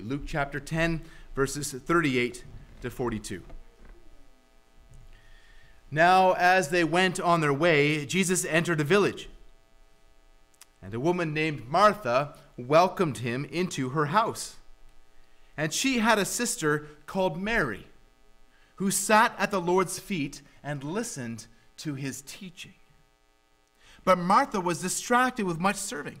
Luke chapter 10, verses 38 to 42. Now, as they went on their way, Jesus entered a village. And a woman named Martha welcomed him into her house. And she had a sister called Mary, who sat at the Lord's feet and listened to his teaching. But Martha was distracted with much serving.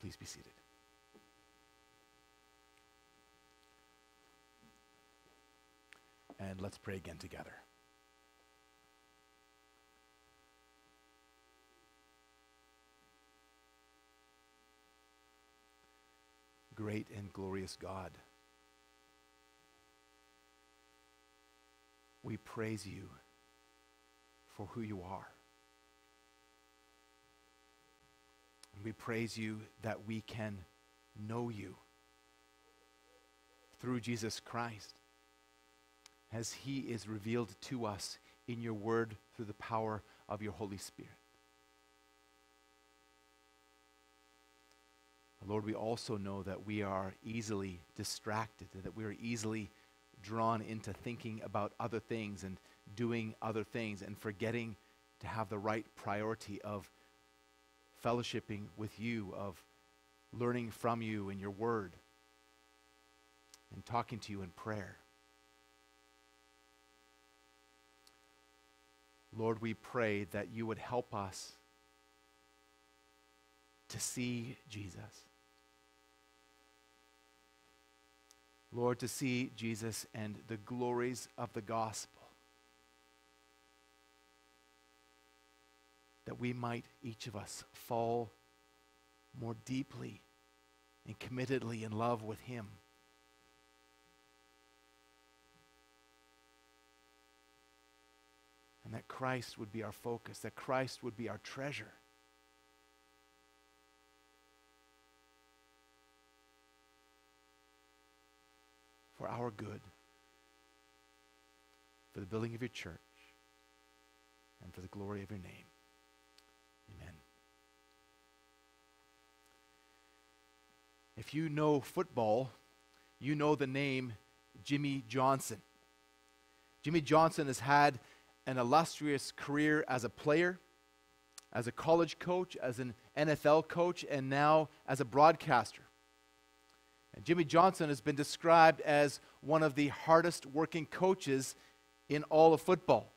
Please be seated? And let's pray again together. Great and glorious God, we praise you for who you are. We praise you that we can know you through Jesus Christ as he is revealed to us in your word through the power of your Holy Spirit. Lord, we also know that we are easily distracted, that we are easily drawn into thinking about other things and doing other things and forgetting to have the right priority of fellowshipping with you, of learning from you in your word, and talking to you in prayer. Lord, we pray that you would help us to see Jesus. Lord, to see Jesus and the glories of the gospel. That we might, each of us, fall more deeply and committedly in love with Him. And that Christ would be our focus, that Christ would be our treasure. for our good, for the building of your church, and for the glory of your name. Amen. If you know football, you know the name Jimmy Johnson. Jimmy Johnson has had an illustrious career as a player, as a college coach, as an NFL coach, and now as a broadcaster. And Jimmy Johnson has been described as one of the hardest working coaches in all of football.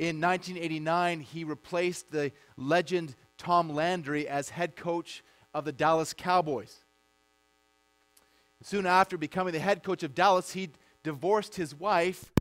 In 1989, he replaced the legend Tom Landry as head coach of the Dallas Cowboys. Soon after becoming the head coach of Dallas, he divorced his wife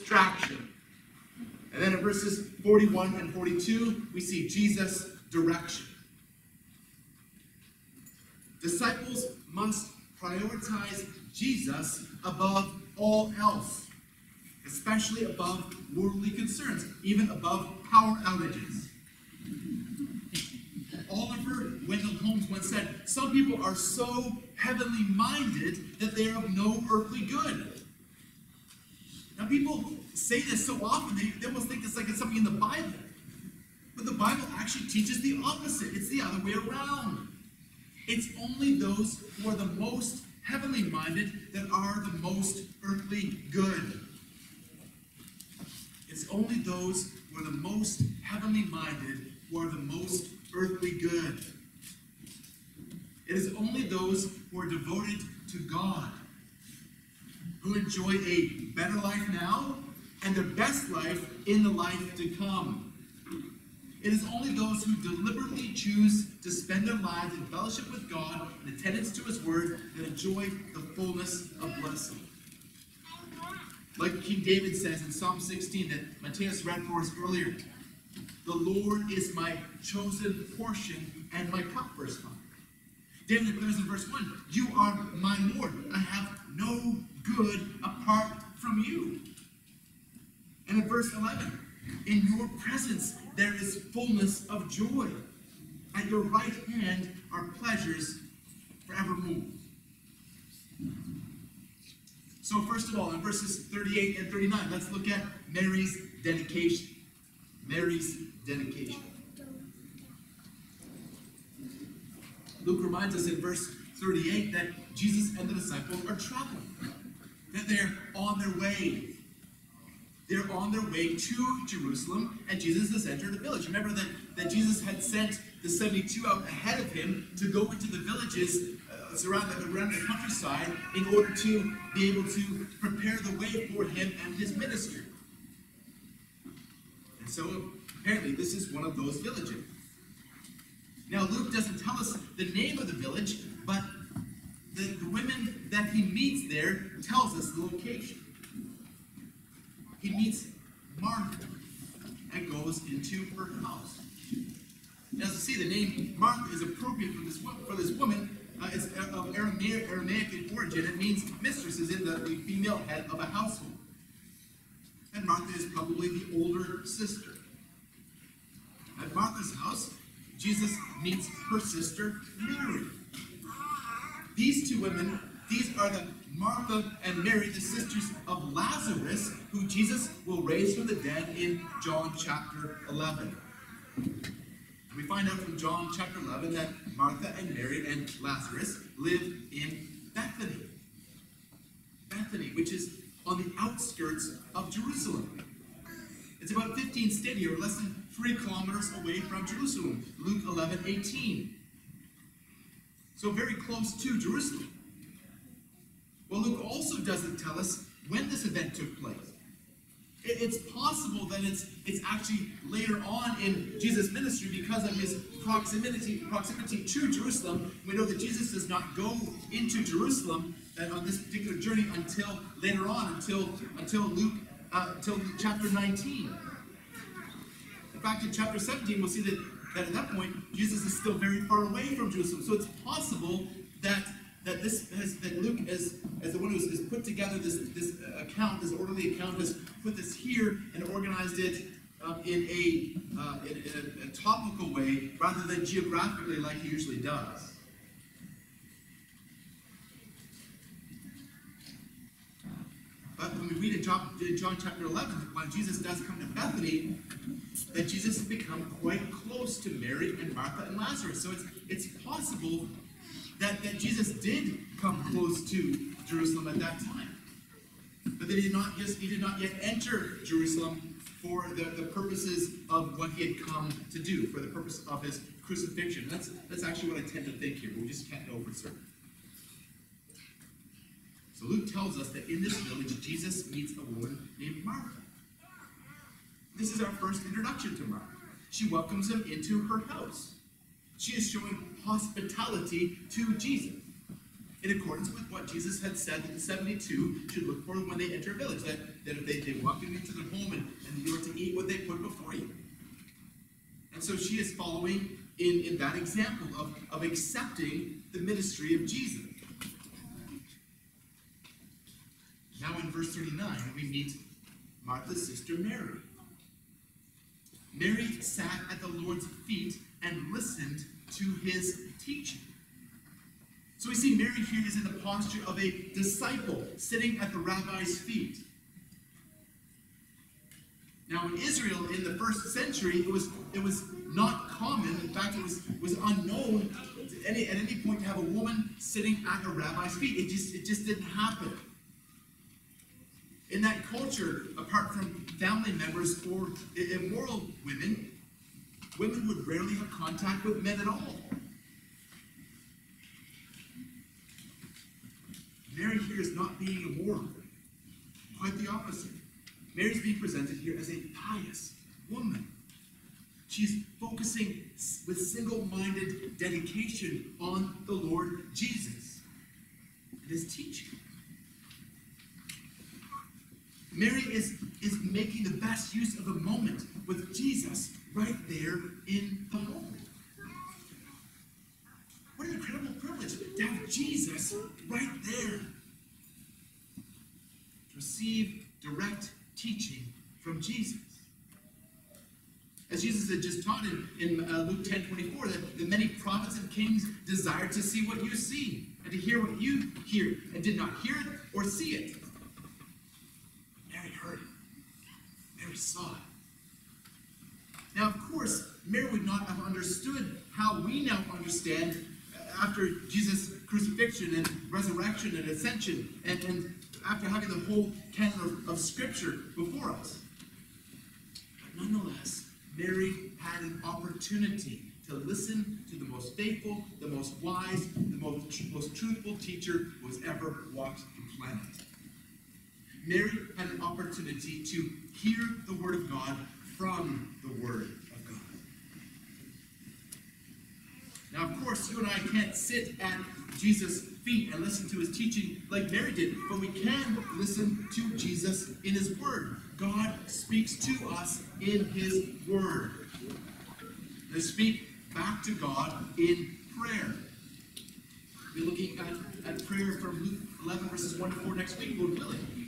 distraction. And then in verses 41 and 42, we see Jesus' direction. Disciples must prioritize Jesus above all else, especially above worldly concerns, even above power outages. Oliver Wendell Holmes once said, Some people are so heavenly minded that they are of no earthly good. Now, people say this so often, they, they almost think it's like it's something in the Bible. But the Bible actually teaches the opposite. It's the other way around. It's only those who are the most heavenly minded that are the most earthly good. It's only those who are the most heavenly minded who are the most earthly good. It is only those who are devoted to God, who enjoy a better life now and the best life in the life to come. It is only those who deliberately choose to spend their lives in fellowship with God and attendance to His Word that enjoy the fullness of blessing. Like King David says in Psalm 16 that Matthias read for us earlier, the Lord is my chosen portion and my cup, verse 5. David declares in verse 1, You are my Lord. I have no good apart from you. And in verse 11, In your presence there is fullness of joy. At your right hand are pleasures forevermore. So, first of all, in verses 38 and 39, let's look at Mary's dedication. Mary's dedication. Luke reminds us in verse 38 that Jesus and the disciples are traveling, that they're on their way. They're on their way to Jerusalem, and Jesus has entered a village. Remember that, that Jesus had sent the 72 out ahead of him to go into the villages uh, surround the, around the countryside in order to be able to prepare the way for him and his ministry. And so apparently this is one of those villages. Now, Luke doesn't tell us the name of the village, but the, the women that he meets there tells us the location. He meets Martha and goes into her house. As you see, the name Martha is appropriate for this, for this woman. Uh, it's of Aramaic, Aramaic in origin. It means mistress is in the, the female head of a household. And Martha is probably the older sister. At Martha's house, Jesus meets her sister Mary. These two women, these are the Martha and Mary, the sisters of Lazarus, who Jesus will raise from the dead in John chapter 11. We find out from John chapter 11 that Martha and Mary and Lazarus live in Bethany. Bethany, which is on the outskirts of Jerusalem. It's about 15 stadia, or less than three kilometers away from Jerusalem. Luke 11, 18. So very close to Jerusalem. Well, Luke also doesn't tell us when this event took place. It's possible that it's it's actually later on in Jesus' ministry because of his proximity proximity to Jerusalem. We know that Jesus does not go into Jerusalem uh, on this particular journey until later on, until until Luke uh, until chapter 19. In fact, in chapter 17, we'll see that, that at that point, Jesus is still very far away from Jerusalem. So it's possible that that this has that Luke as as the one who has put together this this account, this orderly account, has put this here and organized it um, in a uh, in, in a, a topical way rather than geographically like he usually does. But when we read in John, John chapter 11, when Jesus does come to Bethany, that Jesus has become quite close to Mary and Martha and Lazarus. So it's, it's possible that, that Jesus did come close to Jerusalem at that time. But that he did not just he did not yet enter Jerusalem for the, the purposes of what he had come to do, for the purpose of his crucifixion. That's that's actually what I tend to think here, we just can't know for certain. So Luke tells us that in this village, Jesus meets a woman named Martha. This is our first introduction to Martha. She welcomes him into her house. She is showing hospitality to Jesus. in accordance with what Jesus had said that the 72 should look for when they enter a village. That, that if they, they walk into their home and, and you are to eat what they put before you. And so she is following in, in that example of, of accepting the ministry of Jesus. Now in verse 39, we meet Martha's sister Mary. Mary sat at the Lord's feet and listened to his teaching. So we see Mary here is in the posture of a disciple sitting at the rabbi's feet. Now in Israel in the first century, it was it was not common. In fact, it was was unknown any, at any point to have a woman sitting at a rabbi's feet. It just it just didn't happen. In that culture, apart from family members or immoral women, women would rarely have contact with men at all. Mary here is not being immoral. Quite the opposite. Mary's being presented here as a pious woman. She's focusing with single minded dedication on the Lord Jesus and his teaching. Mary is, is making the best use of the moment with Jesus right there in the home. What an incredible privilege to have Jesus right there. Receive direct teaching from Jesus. As Jesus had just taught in, in uh, Luke 10 24, that, that many prophets and kings desired to see what you see, and to hear what you hear, and did not hear it or see it. Mary heard saw it. Now, of course, Mary would not have understood how we now understand uh, after Jesus' crucifixion and resurrection and ascension, and, and after having the whole canon of, of Scripture before us. But nonetheless, Mary had an opportunity to listen to the most faithful, the most wise, the most, most truthful teacher who has ever walked the planet. Mary had an opportunity to hear the Word of God from the Word of God. Now, of course, you and I can't sit at Jesus' feet and listen to his teaching like Mary did, but we can listen to Jesus in his Word. God speaks to us in his Word. To speak back to God in prayer. We'll be looking at, at prayer from Luke 11, verses 1 to 4 next week, Lord willing.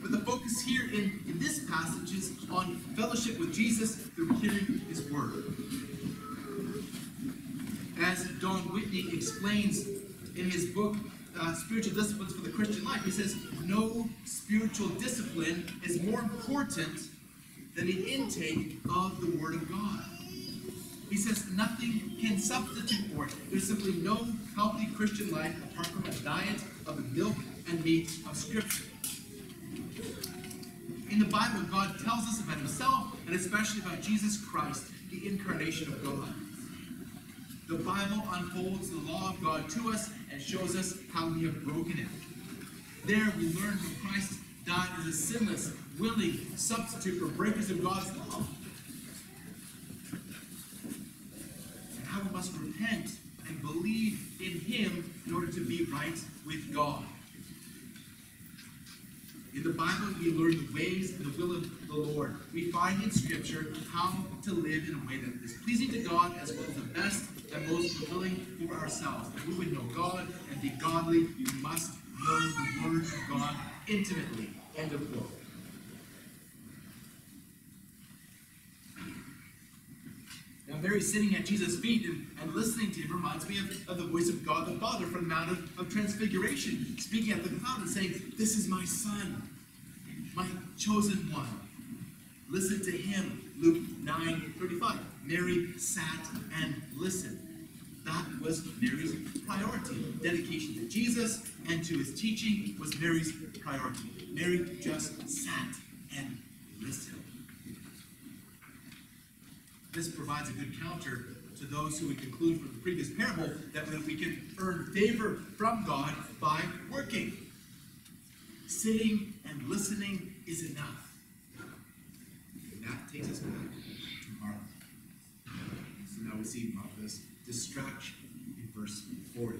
But the focus here in, in this passage is on fellowship with Jesus through hearing his word. As Don Whitney explains in his book, uh, Spiritual Disciplines for the Christian Life, he says, No spiritual discipline is more important than the intake of the Word of God. He says nothing can substitute for it. There's simply no healthy Christian life apart from a diet of the milk and meat of Scripture. In the Bible, God tells us about himself and especially about Jesus Christ, the incarnation of God. The Bible unfolds the law of God to us and shows us how we have broken it. There we learn that Christ died as a sinless, willing substitute for breakers of God's law. And how we must repent and believe in Him in order to be right with God. In the Bible, we learn the ways and the will of the Lord. We find in Scripture how to live in a way that is pleasing to God as well as the best and most fulfilling for ourselves. If we would know God and be godly, we must know the Word of God intimately. End of quote. Mary sitting at Jesus' feet and, and listening to him reminds me of, of the voice of God the Father from the Mount of, of Transfiguration, speaking at the cloud and saying, This is my Son, my chosen one. Listen to him. Luke 9 35. Mary sat and listened. That was Mary's priority. Dedication to Jesus and to his teaching was Mary's priority. Mary just sat and listened. This provides a good counter to those who would conclude from the previous parable that we can earn favor from God by working. Sitting and listening is enough. And that takes us back to Martha. So now we see Martha's distraction in verse 40.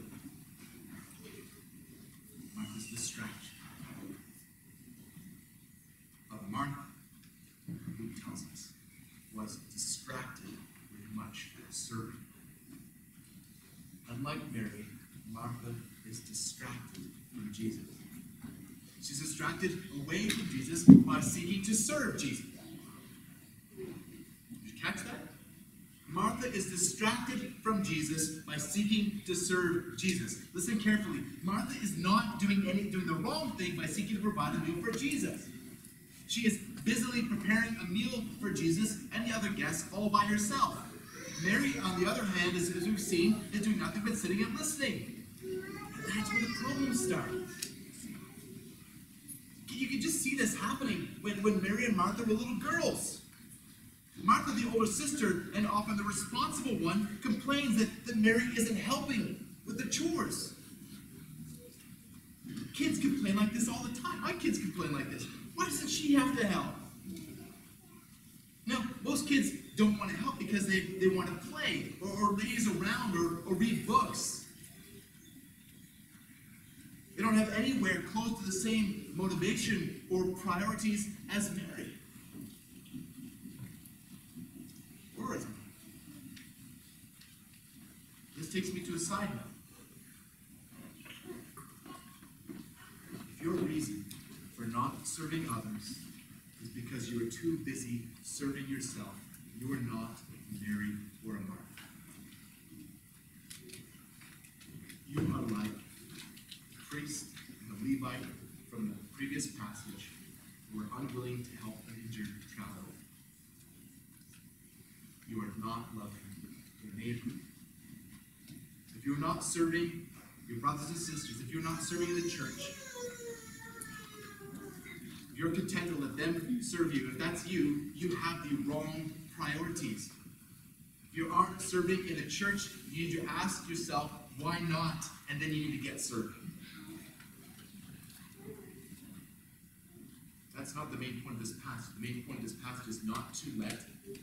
is distracted from Jesus. She's distracted away from Jesus by seeking to serve Jesus. Did you catch that? Martha is distracted from Jesus by seeking to serve Jesus. Listen carefully. Martha is not doing any doing the wrong thing by seeking to provide a meal for Jesus. She is busily preparing a meal for Jesus and the other guests all by herself. Mary, on the other hand, as, as we've seen, is doing nothing but sitting and listening. And that's where the problems start. You can just see this happening when, when Mary and Martha were little girls. Martha, the older sister, and often the responsible one, complains that, that Mary isn't helping with the chores. Kids complain like this all the time. My kids complain like this. Why doesn't she have to help? Now, most kids don't want to help because they, they want to play or, or laze around or, or read books. They don't have anywhere close to the same motivation or priorities as Mary. Where is it? This takes me to a side note. If your reason for not serving others is because you are too busy serving yourself, you are not Mary or a Martha. You are like priest and the Levite from the previous passage were unwilling to help an injured traveler. You are not loving your neighbor. If you're not serving your brothers and sisters, if you're not serving the church, if you're content to let them serve you, if that's you, you have the wrong priorities. If you aren't serving in a church, you need to ask yourself, why not? And then you need to get serving. That's not the main point of this passage. The main point of this passage is not to let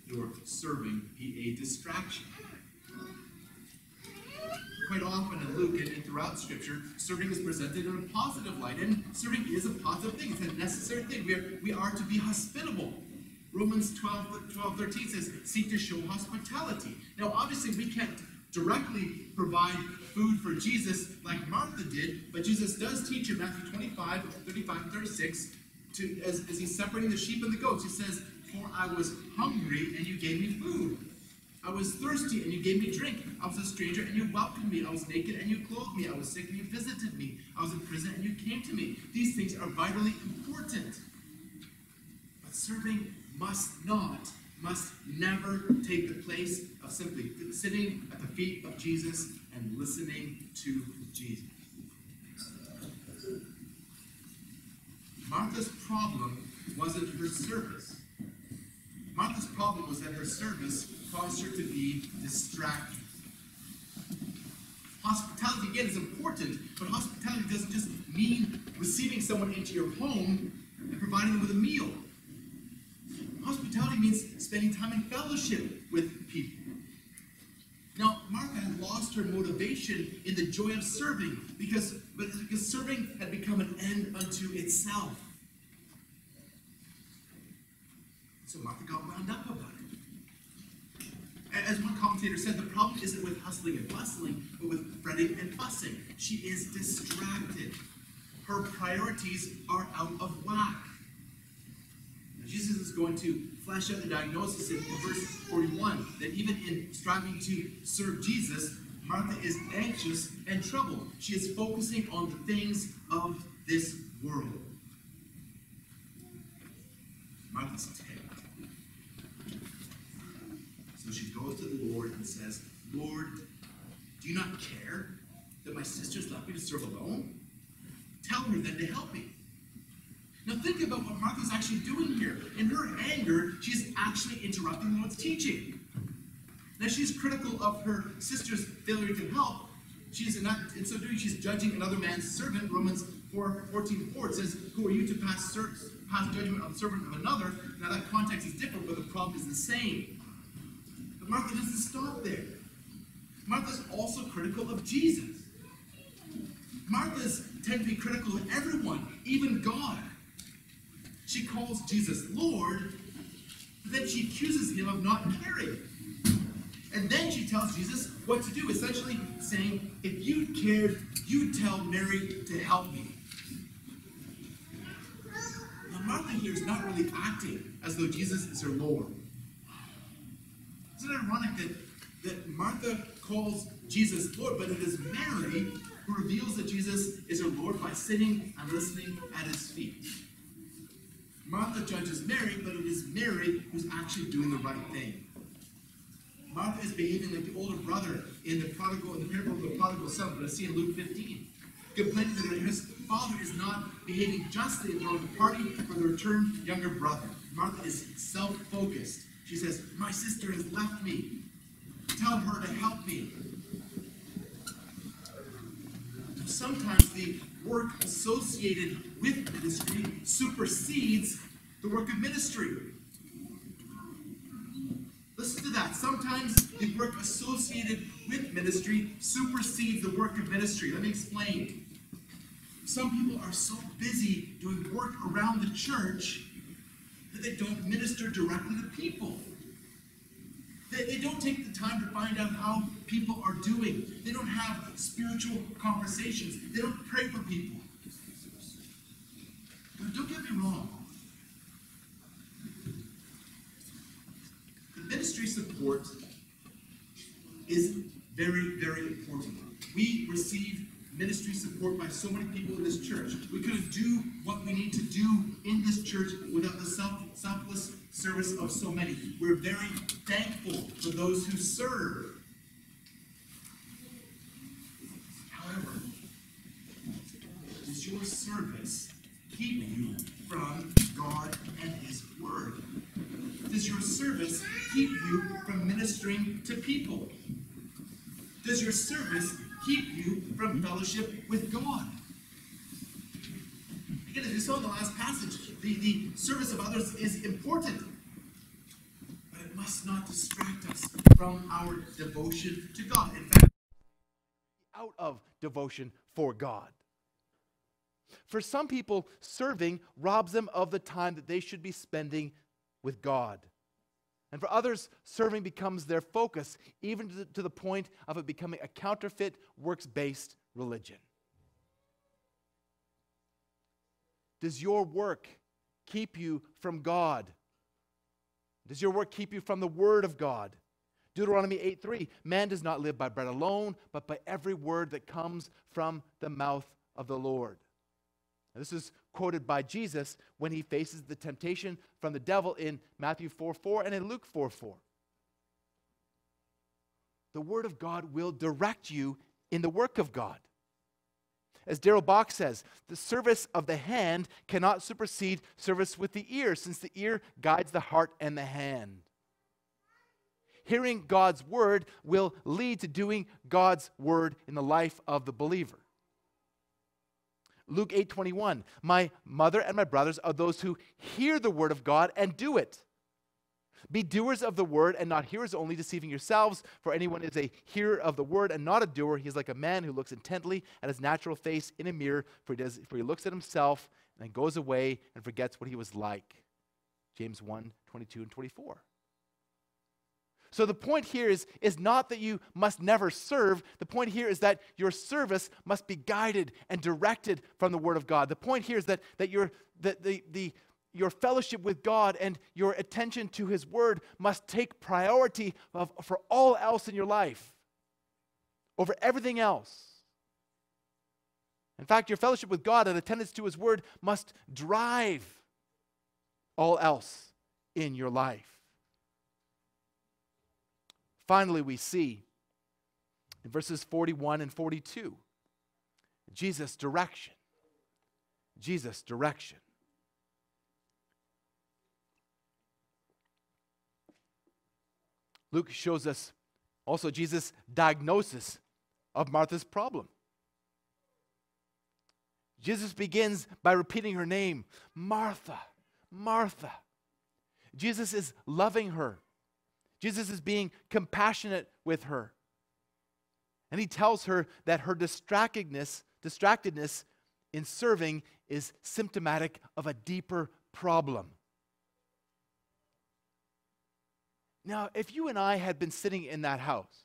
your serving be a distraction. Quite often in Luke and throughout Scripture, serving is presented in a positive light, and serving is a positive thing. It's a necessary thing. We are, we are to be hospitable. Romans 12, 12 13 says, seek to show hospitality. Now, obviously, we can't directly provide food for Jesus like Martha did, but Jesus does teach in Matthew 25, 35, 36, to, as, as he's separating the sheep and the goats, he says, For I was hungry and you gave me food. I was thirsty and you gave me drink. I was a stranger and you welcomed me. I was naked and you clothed me. I was sick and you visited me. I was in prison and you came to me. These things are vitally important. But serving must not, must never take the place of simply sitting at the feet of Jesus and listening to Jesus. Martha's problem wasn't her service. Martha's problem was that her service caused her to be distracted. Hospitality, again, is important, but hospitality doesn't just mean receiving someone into your home and providing them with a meal. Hospitality means spending time in fellowship with people. Now, Martha motivation in the joy of serving because, because serving had become an end unto itself. So Martha got wound up about it. As one commentator said, the problem isn't with hustling and bustling, but with fretting and fussing. She is distracted. Her priorities are out of whack. Jesus is going to flesh out the diagnosis in verse 41 that even in striving to serve Jesus, Martha is anxious and troubled. She is focusing on the things of this world. Martha's ticked. So she goes to the Lord and says, Lord, do you not care that my sister's left me to serve alone? Tell her then to help me. Now think about what Martha's actually doing here. In her anger, she's actually interrupting the Lord's teaching. Now she's critical of her sister's failure to help. She's not, in so doing, she's judging another man's servant. Romans 4, 14 4 it says, Who are you to pass, pass judgment on the servant of another? Now that context is different, but the problem is the same. But Martha doesn't stop there. Martha's also critical of Jesus. Martha's tend to be critical of everyone, even God. She calls Jesus Lord, but then she accuses him of not caring. And then she tells Jesus what to do, essentially saying, if you cared, you'd tell Mary to help me. Now, Martha here is not really acting as though Jesus is her Lord. Isn't it ironic that, that Martha calls Jesus Lord, but it is Mary who reveals that Jesus is her Lord by sitting and listening at his feet? Martha judges Mary, but it is Mary who's actually doing the right thing. Martha is behaving like the older brother in the prodigal, in the parable of the prodigal son, that I see in Luke 15, complaining that his father is not behaving justly in throwing a party for the returned younger brother. Martha is self-focused. She says, My sister has left me. Tell her to help me. Sometimes the work associated with ministry supersedes the work of ministry. Listen to that. Sometimes the work associated with ministry supersedes the work of ministry. Let me explain. Some people are so busy doing work around the church that they don't minister directly to people. They, they don't take the time to find out how people are doing. They don't have spiritual conversations. They don't pray for people. Now, don't get me wrong. Ministry support is very, very important. We receive ministry support by so many people in this church. We couldn't do what we need to do in this church without the self, selfless service of so many. We're very thankful for those who serve. However, does your service keep you from God and His Word? Does your service keep you from ministering to people? Does your service keep you from fellowship with God. Again, as we saw in the last passage, the, the service of others is important, but it must not distract us from our devotion to God. In fact, out of devotion for God. For some people, serving robs them of the time that they should be spending with God. And for others, serving becomes their focus, even to the, to the point of it becoming a counterfeit, works based religion. Does your work keep you from God? Does your work keep you from the Word of God? Deuteronomy 8 3 Man does not live by bread alone, but by every word that comes from the mouth of the Lord. This is quoted by Jesus when he faces the temptation from the devil in Matthew 4 4 and in Luke 4 4. The Word of God will direct you in the work of God. As Darrell Bock says, the service of the hand cannot supersede service with the ear, since the ear guides the heart and the hand. Hearing God's word will lead to doing God's word in the life of the believer. Luke 8:21, "My mother and my brothers are those who hear the word of God and do it." Be doers of the word and not hearers only, deceiving yourselves. For anyone is a hearer of the word and not a doer. He is like a man who looks intently at his natural face in a mirror, for he, does, for he looks at himself and then goes away and forgets what he was like. James 1 22 and 24. So the point here is, is not that you must never serve. The point here is that your service must be guided and directed from the Word of God. The point here is that, that your, that the, the, your fellowship with God and your attention to His Word must take priority of, for all else in your life over everything else. In fact, your fellowship with God and attendance to His Word must drive all else in your life. Finally, we see in verses 41 and 42 Jesus' direction. Jesus' direction. Luke shows us also Jesus' diagnosis of Martha's problem. Jesus begins by repeating her name Martha, Martha. Jesus is loving her Jesus is being compassionate with her. And he tells her that her distractedness, distractedness in serving is symptomatic of a deeper problem. Now, if you and I had been sitting in that house,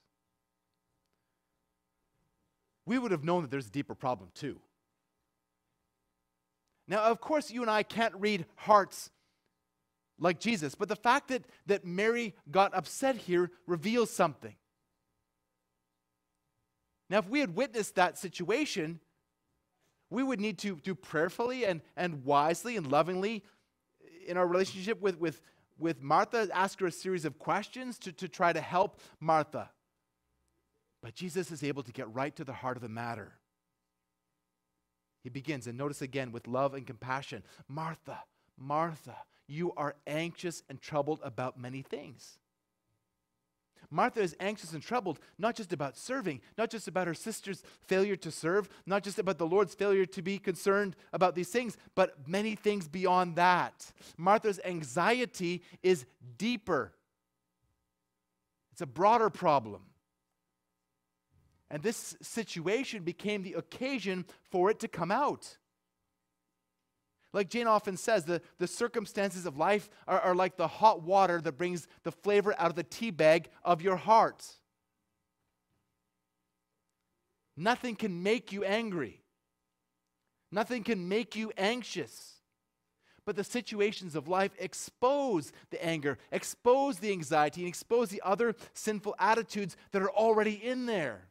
we would have known that there's a deeper problem too. Now, of course, you and I can't read hearts like Jesus, but the fact that, that Mary got upset here reveals something. Now, if we had witnessed that situation, we would need to do prayerfully and, and wisely and lovingly in our relationship with, with, with Martha, ask her a series of questions to, to try to help Martha. But Jesus is able to get right to the heart of the matter. He begins, and notice again with love and compassion Martha, Martha, you are anxious and troubled about many things. Martha is anxious and troubled, not just about serving, not just about her sister's failure to serve, not just about the Lord's failure to be concerned about these things, but many things beyond that. Martha's anxiety is deeper, it's a broader problem. And this situation became the occasion for it to come out. Like Jane often says, the, the circumstances of life are, are like the hot water that brings the flavor out of the tea bag of your heart. Nothing can make you angry. Nothing can make you anxious. But the situations of life expose the anger, expose the anxiety, and expose the other sinful attitudes that are already in there.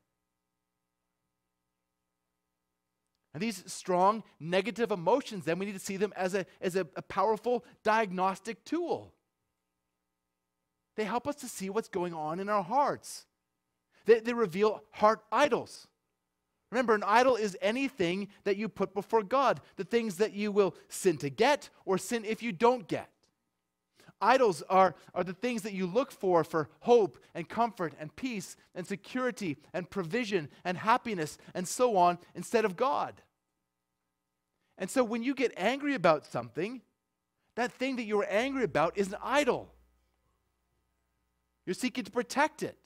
And these strong negative emotions, then we need to see them as a, as a, a powerful diagnostic tool. They help us to see what's going on in our hearts. They, they reveal heart idols. Remember, an idol is anything that you put before God, the things that you will sin to get or sin if you don't get. Idols are, are the things that you look for for hope and comfort and peace and security and provision and happiness and so on instead of God. And so when you get angry about something, that thing that you were angry about is an idol. You're seeking to protect it.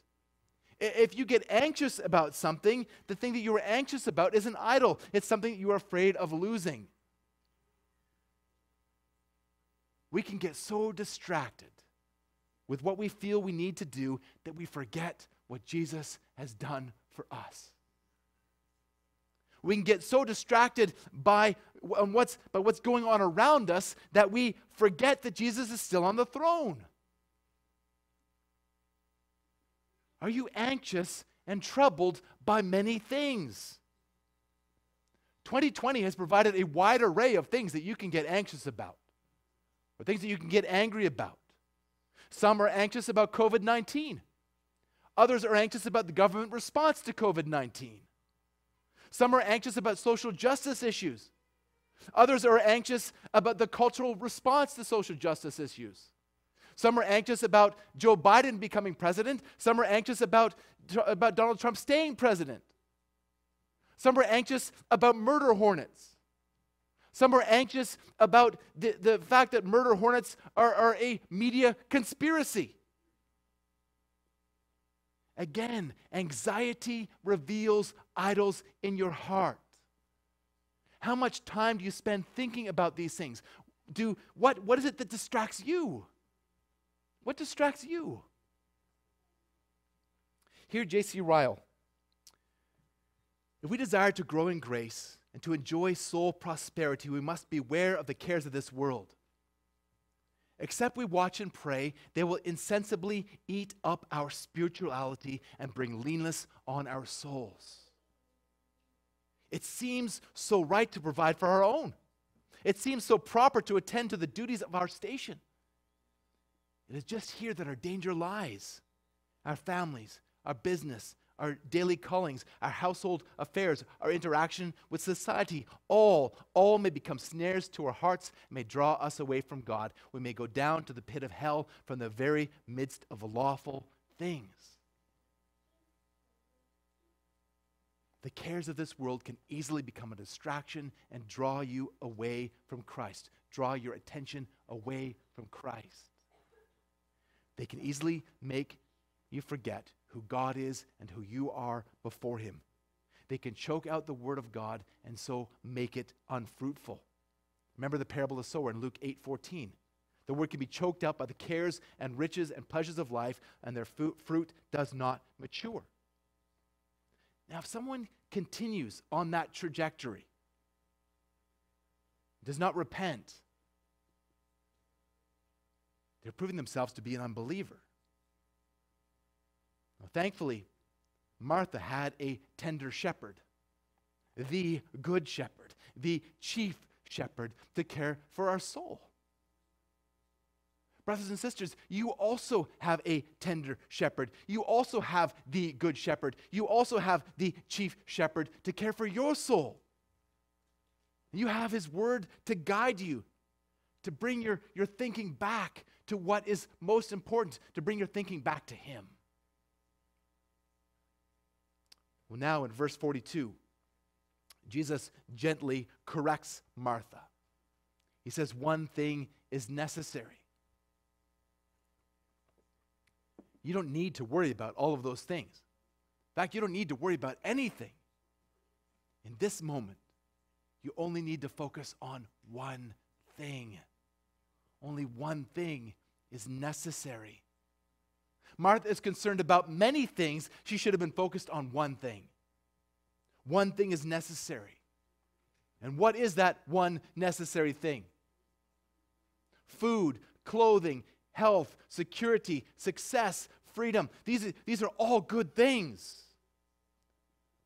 If you get anxious about something, the thing that you were anxious about is an idol. It's something that you are afraid of losing. We can get so distracted with what we feel we need to do that we forget what Jesus has done for us. We can get so distracted by um, what's, by what's going on around us that we forget that Jesus is still on the throne. Are you anxious and troubled by many things? 2020 has provided a wide array of things that you can get anxious about or things that you can get angry about. Some are anxious about COVID 19. Others are anxious about the government response to COVID 19. Some are anxious about social justice issues. Others are anxious about the cultural response to social justice issues. Some are anxious about Joe Biden becoming president. Some are anxious about, about Donald Trump staying president. Some are anxious about murder hornets. Some are anxious about the, the fact that murder hornets are, are a media conspiracy. Again, anxiety reveals idols in your heart. How much time do you spend thinking about these things? Do what, what is it that distracts you? What distracts you? Here, J.C. Ryle. If we desire to grow in grace, and to enjoy soul prosperity, we must beware of the cares of this world. Except we watch and pray, they will insensibly eat up our spirituality and bring leanness on our souls. It seems so right to provide for our own. It seems so proper to attend to the duties of our station. It is just here that our danger lies. Our families, our business, our daily callings, our household affairs, our interaction with society, all, all may become snares to our hearts, may draw us away from God. We may go down to the pit of hell from the very midst of lawful things. The cares of this world can easily become a distraction and draw you away from Christ, draw your attention away from Christ. They can easily make you forget who God is and who you are before Him. They can choke out the Word of God and so make it unfruitful. Remember the parable of the sower in Luke 8 14. The word can be choked out by the cares and riches and pleasures of life, and their fruit does not mature. Now, if someone continues on that trajectory, does not repent, they're proving themselves to be an unbeliever. Now, thankfully, Martha had a tender shepherd, the good shepherd, the chief shepherd to care for our soul. Brothers and sisters, you also have a tender shepherd. You also have the good shepherd. You also have the chief shepherd to care for your soul. You have his word to guide you, to bring your, your thinking back to what is most important, to bring your thinking back to him. Well, now in verse 42, Jesus gently corrects Martha. He says, One thing is necessary. You don't need to worry about all of those things. In fact, you don't need to worry about anything. In this moment, you only need to focus on one thing. Only one thing is necessary. Martha is concerned about many things. She should have been focused on one thing. One thing is necessary. And what is that one necessary thing? Food, clothing, health, security, success, freedom. These, these are all good things.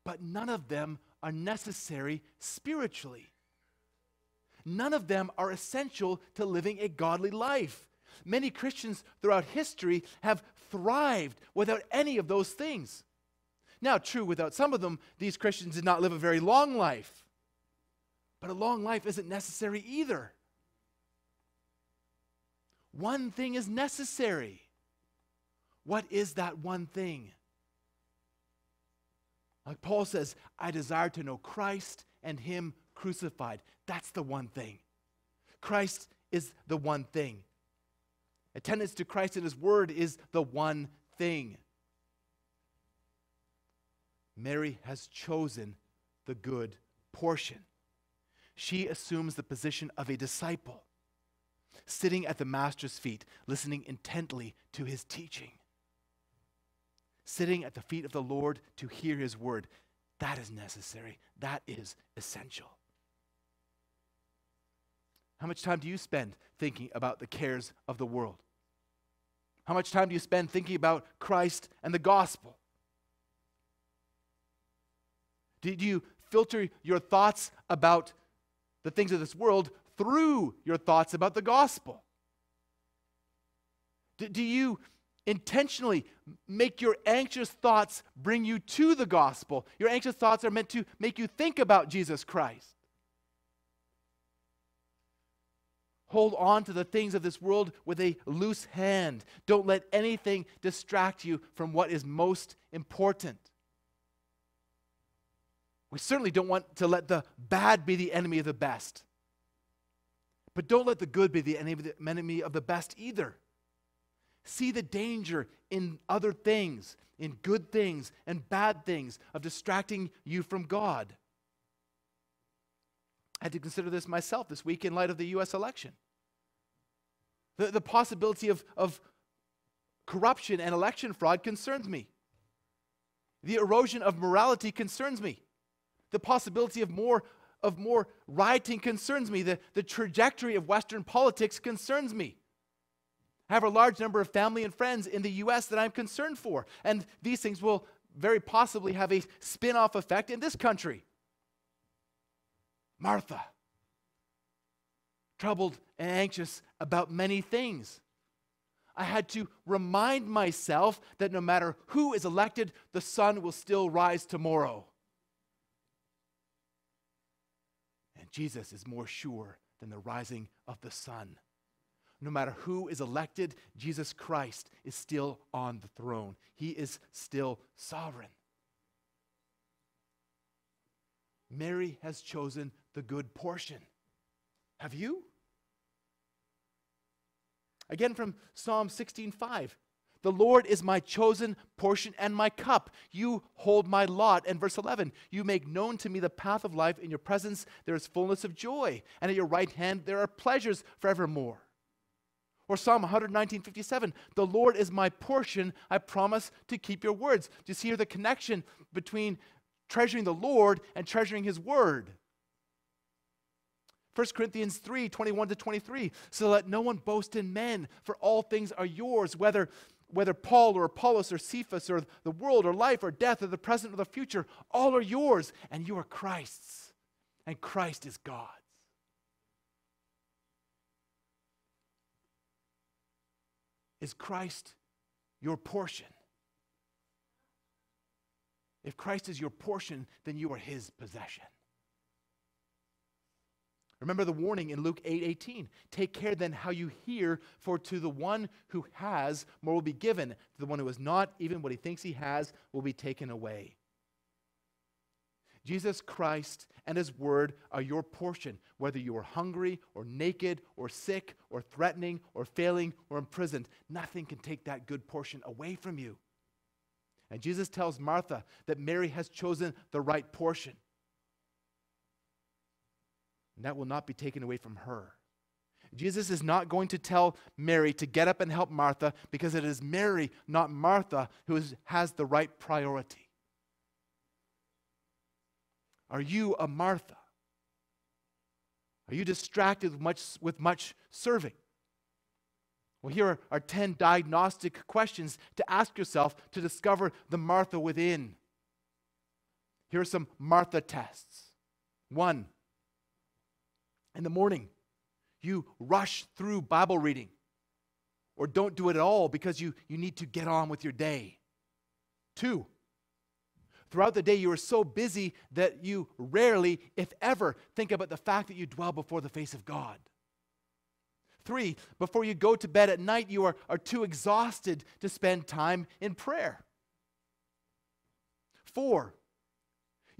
But none of them are necessary spiritually. None of them are essential to living a godly life. Many Christians throughout history have thrived without any of those things. Now, true, without some of them, these Christians did not live a very long life. But a long life isn't necessary either. One thing is necessary. What is that one thing? Like Paul says, I desire to know Christ and Him crucified. That's the one thing. Christ is the one thing. Attendance to Christ and His Word is the one thing. Mary has chosen the good portion. She assumes the position of a disciple, sitting at the Master's feet, listening intently to his teaching. Sitting at the feet of the Lord to hear his word. That is necessary. That is essential. How much time do you spend thinking about the cares of the world? How much time do you spend thinking about Christ and the gospel? Do you filter your thoughts about the things of this world through your thoughts about the gospel? Do, you intentionally make your anxious thoughts bring you to the gospel? Your anxious thoughts are meant to make you think about Jesus Christ. Hold on to the things of this world with a loose hand. Don't let anything distract you from what is most important. We certainly don't want to let the bad be the enemy of the best. But don't let the good be the enemy of the best either. See the danger in other things, in good things and bad things, of distracting you from God. I had to consider this myself this week in light of the U.S. election. The, the possibility of, of corruption and election fraud concerns me. The erosion of morality concerns me. The possibility of more, of more rioting concerns me. The, the trajectory of Western politics concerns me. I have a large number of family and friends in the U.S. that I'm concerned for, and these things will very possibly have a spin off effect in this country. Martha, troubled and anxious about many things. I had to remind myself that no matter who is elected, the sun will still rise tomorrow. And Jesus is more sure than the rising of the sun. No matter who is elected, Jesus Christ is still on the throne. He is still sovereign. Mary has chosen the good portion. Have you? Again from Psalm 16:5. The Lord is my chosen portion and my cup. You hold my lot. And verse 11, you make known to me the path of life. In your presence there is fullness of joy, and at your right hand there are pleasures forevermore. Or Psalm 119, 57, the Lord is my portion. I promise to keep your words. Do you see here the connection between treasuring the Lord and treasuring his word? 1 Corinthians 3 21 to 23. So let no one boast in men, for all things are yours, whether, whether Paul or Apollos or Cephas or the world or life or death or the present or the future, all are yours, and you are Christ's, and Christ is God's. Is Christ your portion? If Christ is your portion, then you are his possession. Remember the warning in Luke 8 18. Take care then how you hear, for to the one who has, more will be given. To the one who has not, even what he thinks he has will be taken away. Jesus Christ and his word are your portion, whether you are hungry or naked or sick or threatening or failing or imprisoned. Nothing can take that good portion away from you. And Jesus tells Martha that Mary has chosen the right portion. And that will not be taken away from her. Jesus is not going to tell Mary to get up and help Martha because it is Mary, not Martha, who is, has the right priority. Are you a Martha? Are you distracted with much, with much serving? Well, here are, are 10 diagnostic questions to ask yourself to discover the Martha within. Here are some Martha tests. One, in the morning, you rush through Bible reading or don't do it at all because you, you need to get on with your day. Two, throughout the day you are so busy that you rarely, if ever, think about the fact that you dwell before the face of God. Three, before you go to bed at night, you are, are too exhausted to spend time in prayer. Four,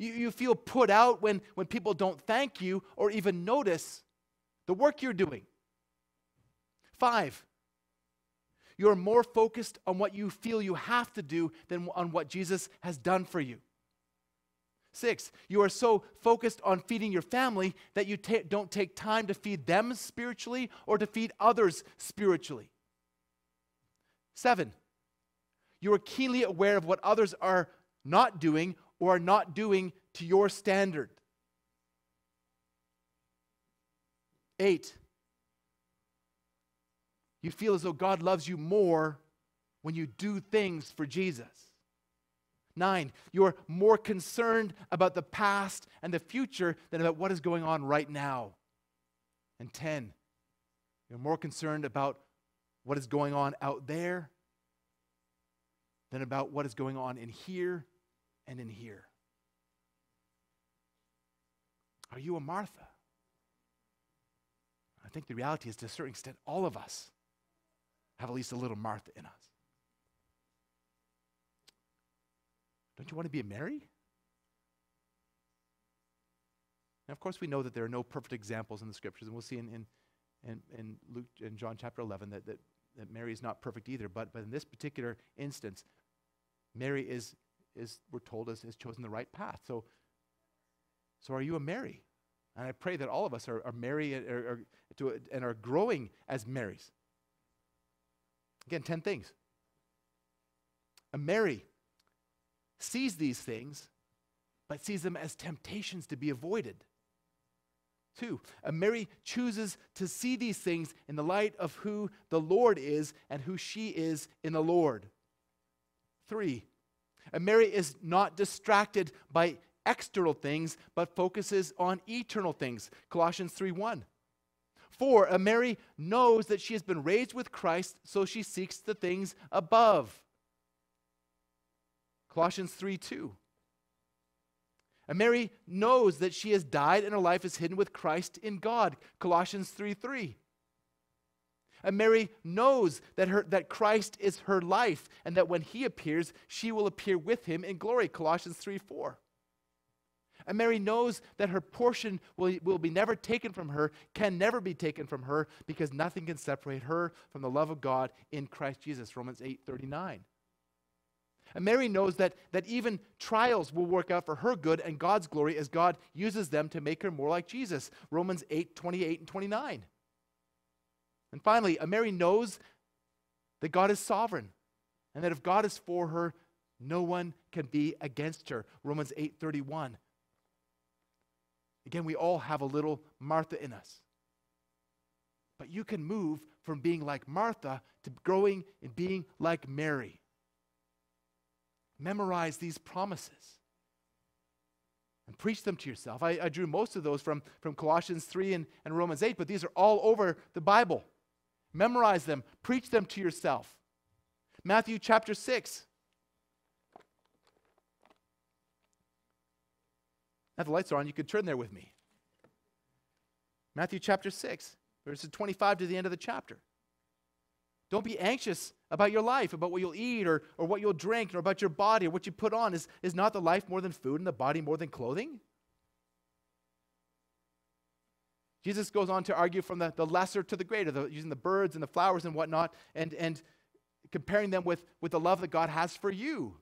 you, you feel put out when, when people don't thank you or even notice the work you're doing. Five, you're more focused on what you feel you have to do than on what Jesus has done for you. Six, you are so focused on feeding your family that you ta- don't take time to feed them spiritually or to feed others spiritually. Seven, you are keenly aware of what others are not doing or are not doing to your standard. Eight, you feel as though God loves you more when you do things for Jesus. Nine, you're more concerned about the past and the future than about what is going on right now. And 10, you're more concerned about what is going on out there than about what is going on in here and in here. Are you a Martha? I think the reality is, to a certain extent, all of us have at least a little Martha in us. Don't you want to be a Mary? Now, of course, we know that there are no perfect examples in the scriptures, and we'll see in, in, in, in Luke in John chapter 11 that, that, that Mary is not perfect either. But, but in this particular instance, Mary is, is we're told, has, has chosen the right path. So so are you a Mary? And I pray that all of us are, are Mary and are, to, and are growing as Marys. Again, 10 things. A Mary sees these things, but sees them as temptations to be avoided. Two, a Mary chooses to see these things in the light of who the Lord is and who she is in the Lord. Three, a Mary is not distracted by external things, but focuses on eternal things. Colossians 3 1. Four, a Mary knows that she has been raised with Christ, so she seeks the things above. Colossians 3 2. A Mary knows that she has died and her life is hidden with Christ in God. Colossians 3 3. And Mary knows that, her, that Christ is her life and that when he appears, she will appear with him in glory. Colossians 3 4. And Mary knows that her portion will, will be never taken from her, can never be taken from her, because nothing can separate her from the love of God in Christ Jesus. Romans 8 39. And Mary knows that, that even trials will work out for her good and God's glory as God uses them to make her more like Jesus. Romans 8 28 and 29. And finally, uh, Mary knows that God is sovereign and that if God is for her, no one can be against her. Romans 8:31. Again, we all have a little Martha in us. But you can move from being like Martha to growing and being like Mary. Memorize these promises and preach them to yourself. I, I, drew most of those from, from Colossians 3 and, and Romans 8, but these are all over the Bible. Memorize them, preach them to yourself. Matthew chapter 6. Now the lights are on, you could turn there with me. Matthew chapter 6, verses 25 to the end of the chapter. Don't be anxious about your life, about what you'll eat or, or what you'll drink, or about your body or what you put on. Is, is not the life more than food and the body more than clothing? Jesus goes on to argue from the, the lesser to the greater, the, using the birds and the flowers and whatnot, and, and comparing them with, with the love that God has for you.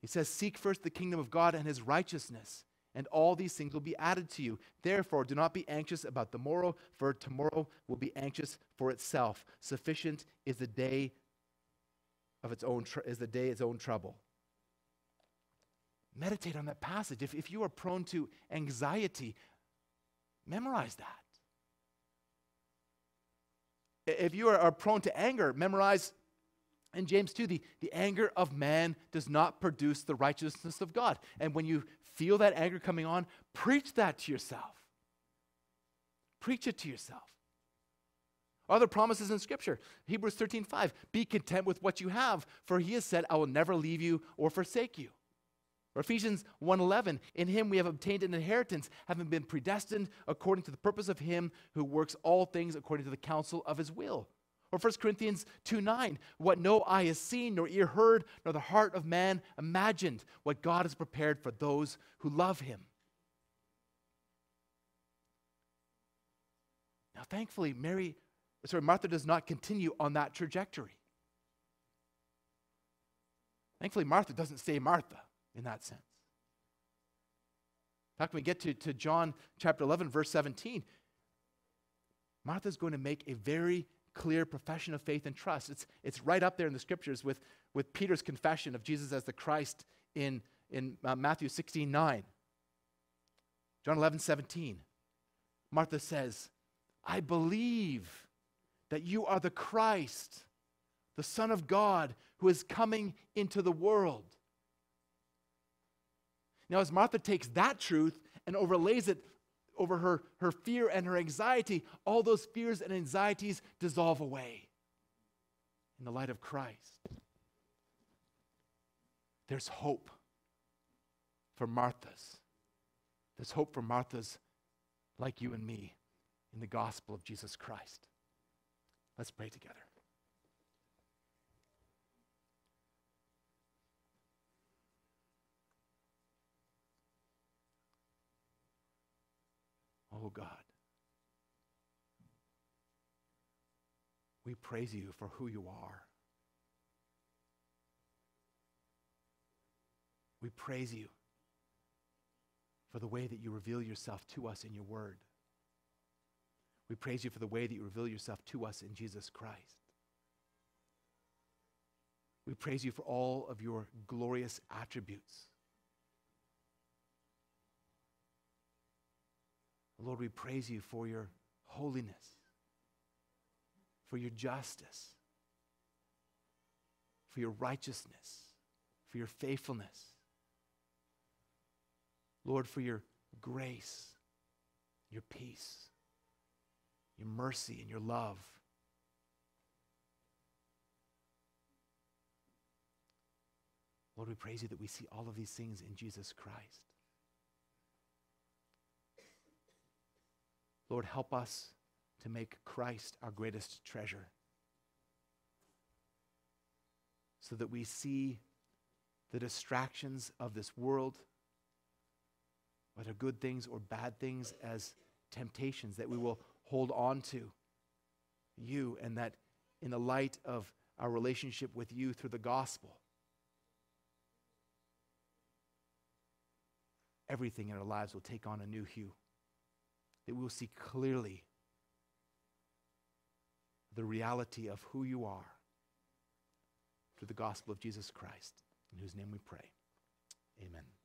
He says, Seek first the kingdom of God and his righteousness, and all these things will be added to you. Therefore, do not be anxious about the morrow, for tomorrow will be anxious for itself. Sufficient is the day of its own tr- is the day its own trouble. Meditate on that passage. If, if you are prone to anxiety, memorize that. If you are, are prone to anger, memorize in James 2, the, the anger of man does not produce the righteousness of God. And when you feel that anger coming on, preach that to yourself. Preach it to yourself. Other promises in Scripture. Hebrews 13, 5. Be content with what you have, for he has said, I will never leave you or forsake you. Or Ephesians 1:11, in him we have obtained an inheritance, having been predestined according to the purpose of him who works all things according to the counsel of his will. Or 1 Corinthians 2 9, what no eye has seen, nor ear heard, nor the heart of man imagined, what God has prepared for those who love him. Now, thankfully, Mary, sorry, Martha does not continue on that trajectory. Thankfully, Martha doesn't stay Martha in that sense. In fact, when we get to, to John chapter 11, verse 17, Martha's going to make a very clear profession of faith and trust. It's, it's right up there in the scriptures with, with Peter's confession of Jesus as the Christ in, in uh, Matthew 16 9. John 11 17. Martha says, I believe that you are the Christ, the Son of God, who is coming into the world. Now, as Martha takes that truth and overlays it over her, her fear and her anxiety, all those fears and anxieties dissolve away in the light of Christ. There's hope for Marthas. There's hope for Marthas like you and me in the gospel of Jesus Christ. Let's pray together. Oh God. We praise you for who you are. We praise you for the way that you reveal yourself to us in your word. We praise you for the way that you reveal yourself to us in Jesus Christ. We praise you for all of your glorious attributes. Lord, we praise you for your holiness, for your justice, for your righteousness, for your faithfulness. Lord, for your grace, your peace, your mercy, and your love. Lord, we praise you that we see all of these things in Jesus Christ. Lord, help us to make Christ our greatest treasure so that we see the distractions of this world, whether good things or bad things, as temptations that we will hold on to you, and that in the light of our relationship with you through the gospel, everything in our lives will take on a new hue that we will see clearly the reality of who you are through the gospel of Jesus Christ, in whose name we pray. Amen.